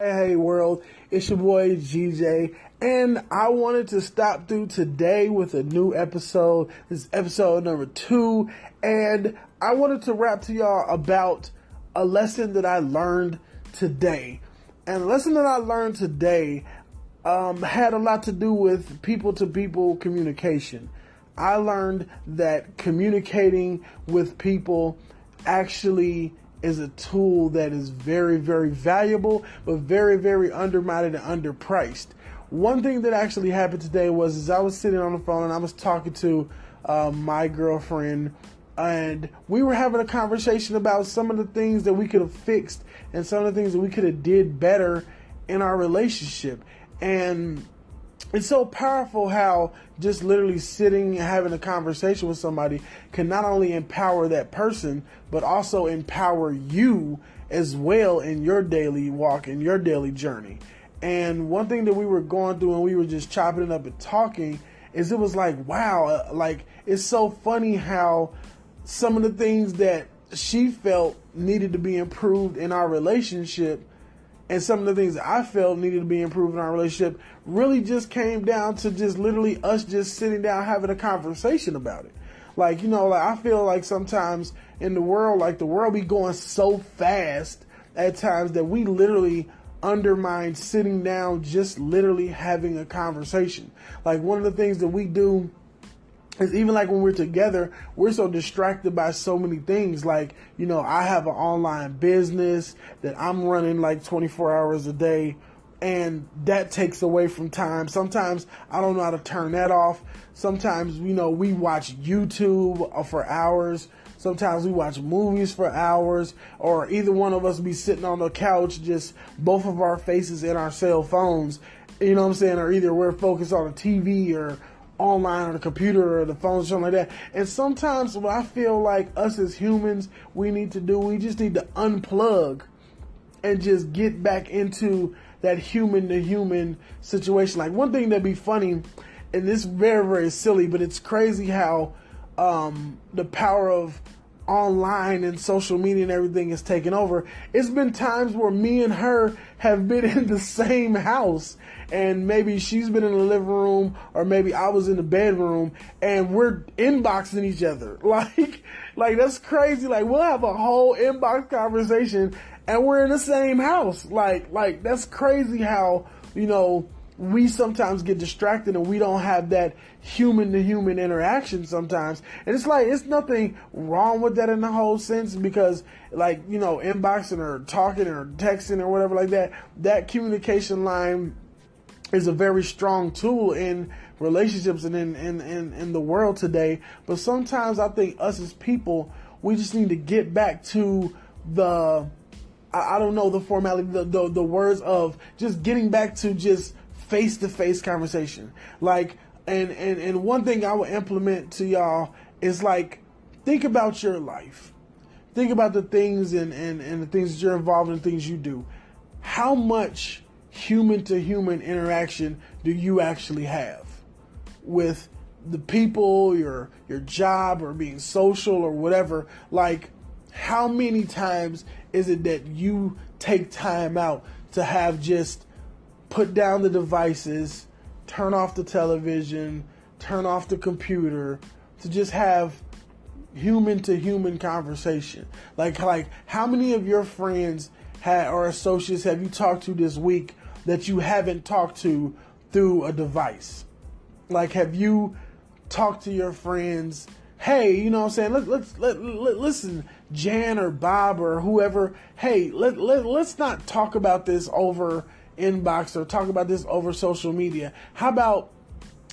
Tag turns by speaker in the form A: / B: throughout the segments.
A: Hey world, it's your boy GJ, and I wanted to stop through today with a new episode. This is episode number two, and I wanted to rap to y'all about a lesson that I learned today. And the lesson that I learned today um, had a lot to do with people to people communication. I learned that communicating with people actually is a tool that is very, very valuable, but very, very undermined and underpriced. One thing that actually happened today was is I was sitting on the phone and I was talking to uh, my girlfriend and we were having a conversation about some of the things that we could have fixed and some of the things that we could have did better in our relationship. And it's so powerful how just literally sitting and having a conversation with somebody can not only empower that person, but also empower you as well in your daily walk, in your daily journey. And one thing that we were going through and we were just chopping it up and talking is it was like, wow, uh, like it's so funny how some of the things that she felt needed to be improved in our relationship and some of the things I felt needed to be improved in our relationship really just came down to just literally us just sitting down having a conversation about it. Like, you know, like I feel like sometimes in the world, like the world be going so fast at times that we literally undermine sitting down, just literally having a conversation. Like one of the things that we do it's even like when we're together, we're so distracted by so many things. Like, you know, I have an online business that I'm running like 24 hours a day, and that takes away from time. Sometimes I don't know how to turn that off. Sometimes, you know, we watch YouTube for hours. Sometimes we watch movies for hours, or either one of us be sitting on the couch, just both of our faces in our cell phones. You know what I'm saying? Or either we're focused on a TV or online or the computer or the phone or something like that. And sometimes what I feel like us as humans, we need to do, we just need to unplug and just get back into that human to human situation. Like one thing that'd be funny, and this very, very silly, but it's crazy how um, the power of online and social media and everything is taking over. It's been times where me and her have been in the same house and maybe she's been in the living room or maybe I was in the bedroom and we're inboxing each other. Like, like that's crazy. Like we'll have a whole inbox conversation and we're in the same house. Like, like that's crazy how, you know, we sometimes get distracted and we don't have that human to human interaction sometimes. And it's like, it's nothing wrong with that in the whole sense because, like, you know, inboxing or talking or texting or whatever like that, that communication line is a very strong tool in relationships and in, in, in, in the world today. But sometimes I think us as people, we just need to get back to the, I, I don't know, the formality, the, the, the words of just getting back to just face to face conversation. Like, and, and, and one thing I would implement to y'all is like, think about your life. Think about the things and, and, and the things that you're involved in, the things you do. How much human to human interaction do you actually have with the people, your your job, or being social or whatever? Like, how many times is it that you take time out to have just put down the devices, turn off the television, turn off the computer, to just have human to human conversation. Like like how many of your friends had or associates have you talked to this week that you haven't talked to through a device? Like have you talked to your friends hey, you know what I'm saying? Let, let's let, let, listen, Jan or Bob or whoever. Hey, let, let let's not talk about this over inbox or talk about this over social media. How about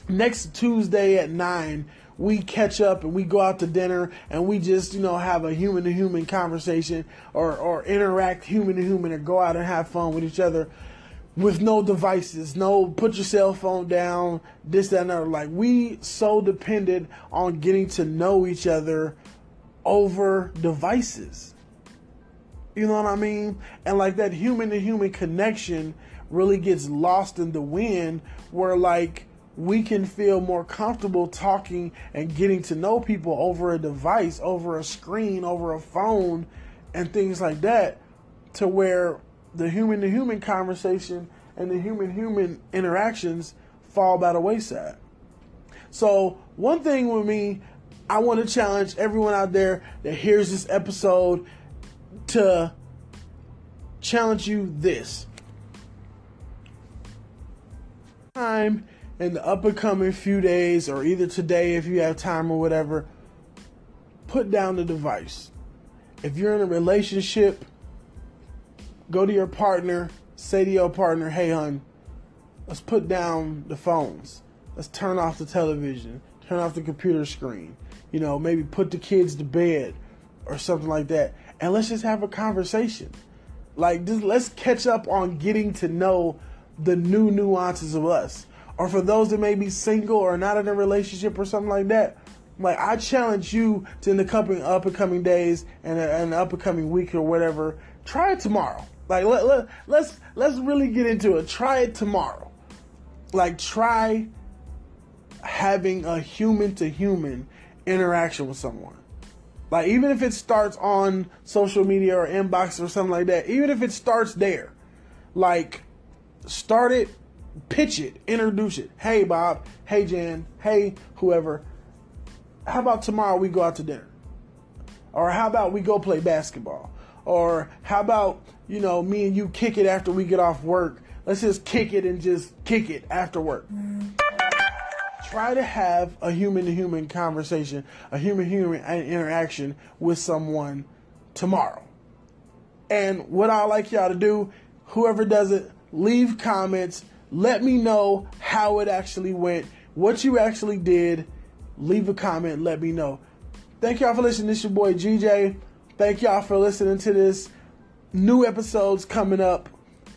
A: next Tuesday at 9? We catch up and we go out to dinner and we just, you know, have a human to human conversation or, or interact human to human or go out and have fun with each other with no devices, no put your cell phone down, this, that, and other. Like we so dependent on getting to know each other over devices. You know what I mean? And like that human to human connection really gets lost in the wind where like we can feel more comfortable talking and getting to know people over a device, over a screen, over a phone and things like that to where the human to human conversation and the human human interactions fall by the wayside. So, one thing with me, I want to challenge everyone out there that hears this episode to challenge you this. Time in the up and coming few days, or either today if you have time or whatever, put down the device. If you're in a relationship, go to your partner, say to your partner, hey, hun, let's put down the phones. Let's turn off the television, turn off the computer screen. You know, maybe put the kids to bed or something like that. And let's just have a conversation. Like, just, let's catch up on getting to know the new nuances of us. Or for those that may be single or not in a relationship or something like that, like I challenge you to in the coming up and coming days and an up and coming week or whatever, try it tomorrow. Like let, let let's let's really get into it. Try it tomorrow. Like try having a human to human interaction with someone. Like even if it starts on social media or inbox or something like that, even if it starts there, like start it, pitch it, introduce it. Hey Bob, hey Jan, hey whoever how about tomorrow we go out to dinner? Or how about we go play basketball? Or how about, you know, me and you kick it after we get off work? Let's just kick it and just kick it after work. Mm. Try to have a human to human conversation, a human human interaction with someone tomorrow. And what I like y'all to do, whoever does it, leave comments. Let me know how it actually went, what you actually did leave a comment, let me know. Thank y'all for listening. This is your boy GJ. Thank y'all for listening to this. New episodes coming up.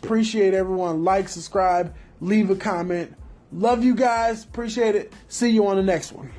A: Appreciate everyone. Like, subscribe, leave a comment. Love you guys. Appreciate it. See you on the next one.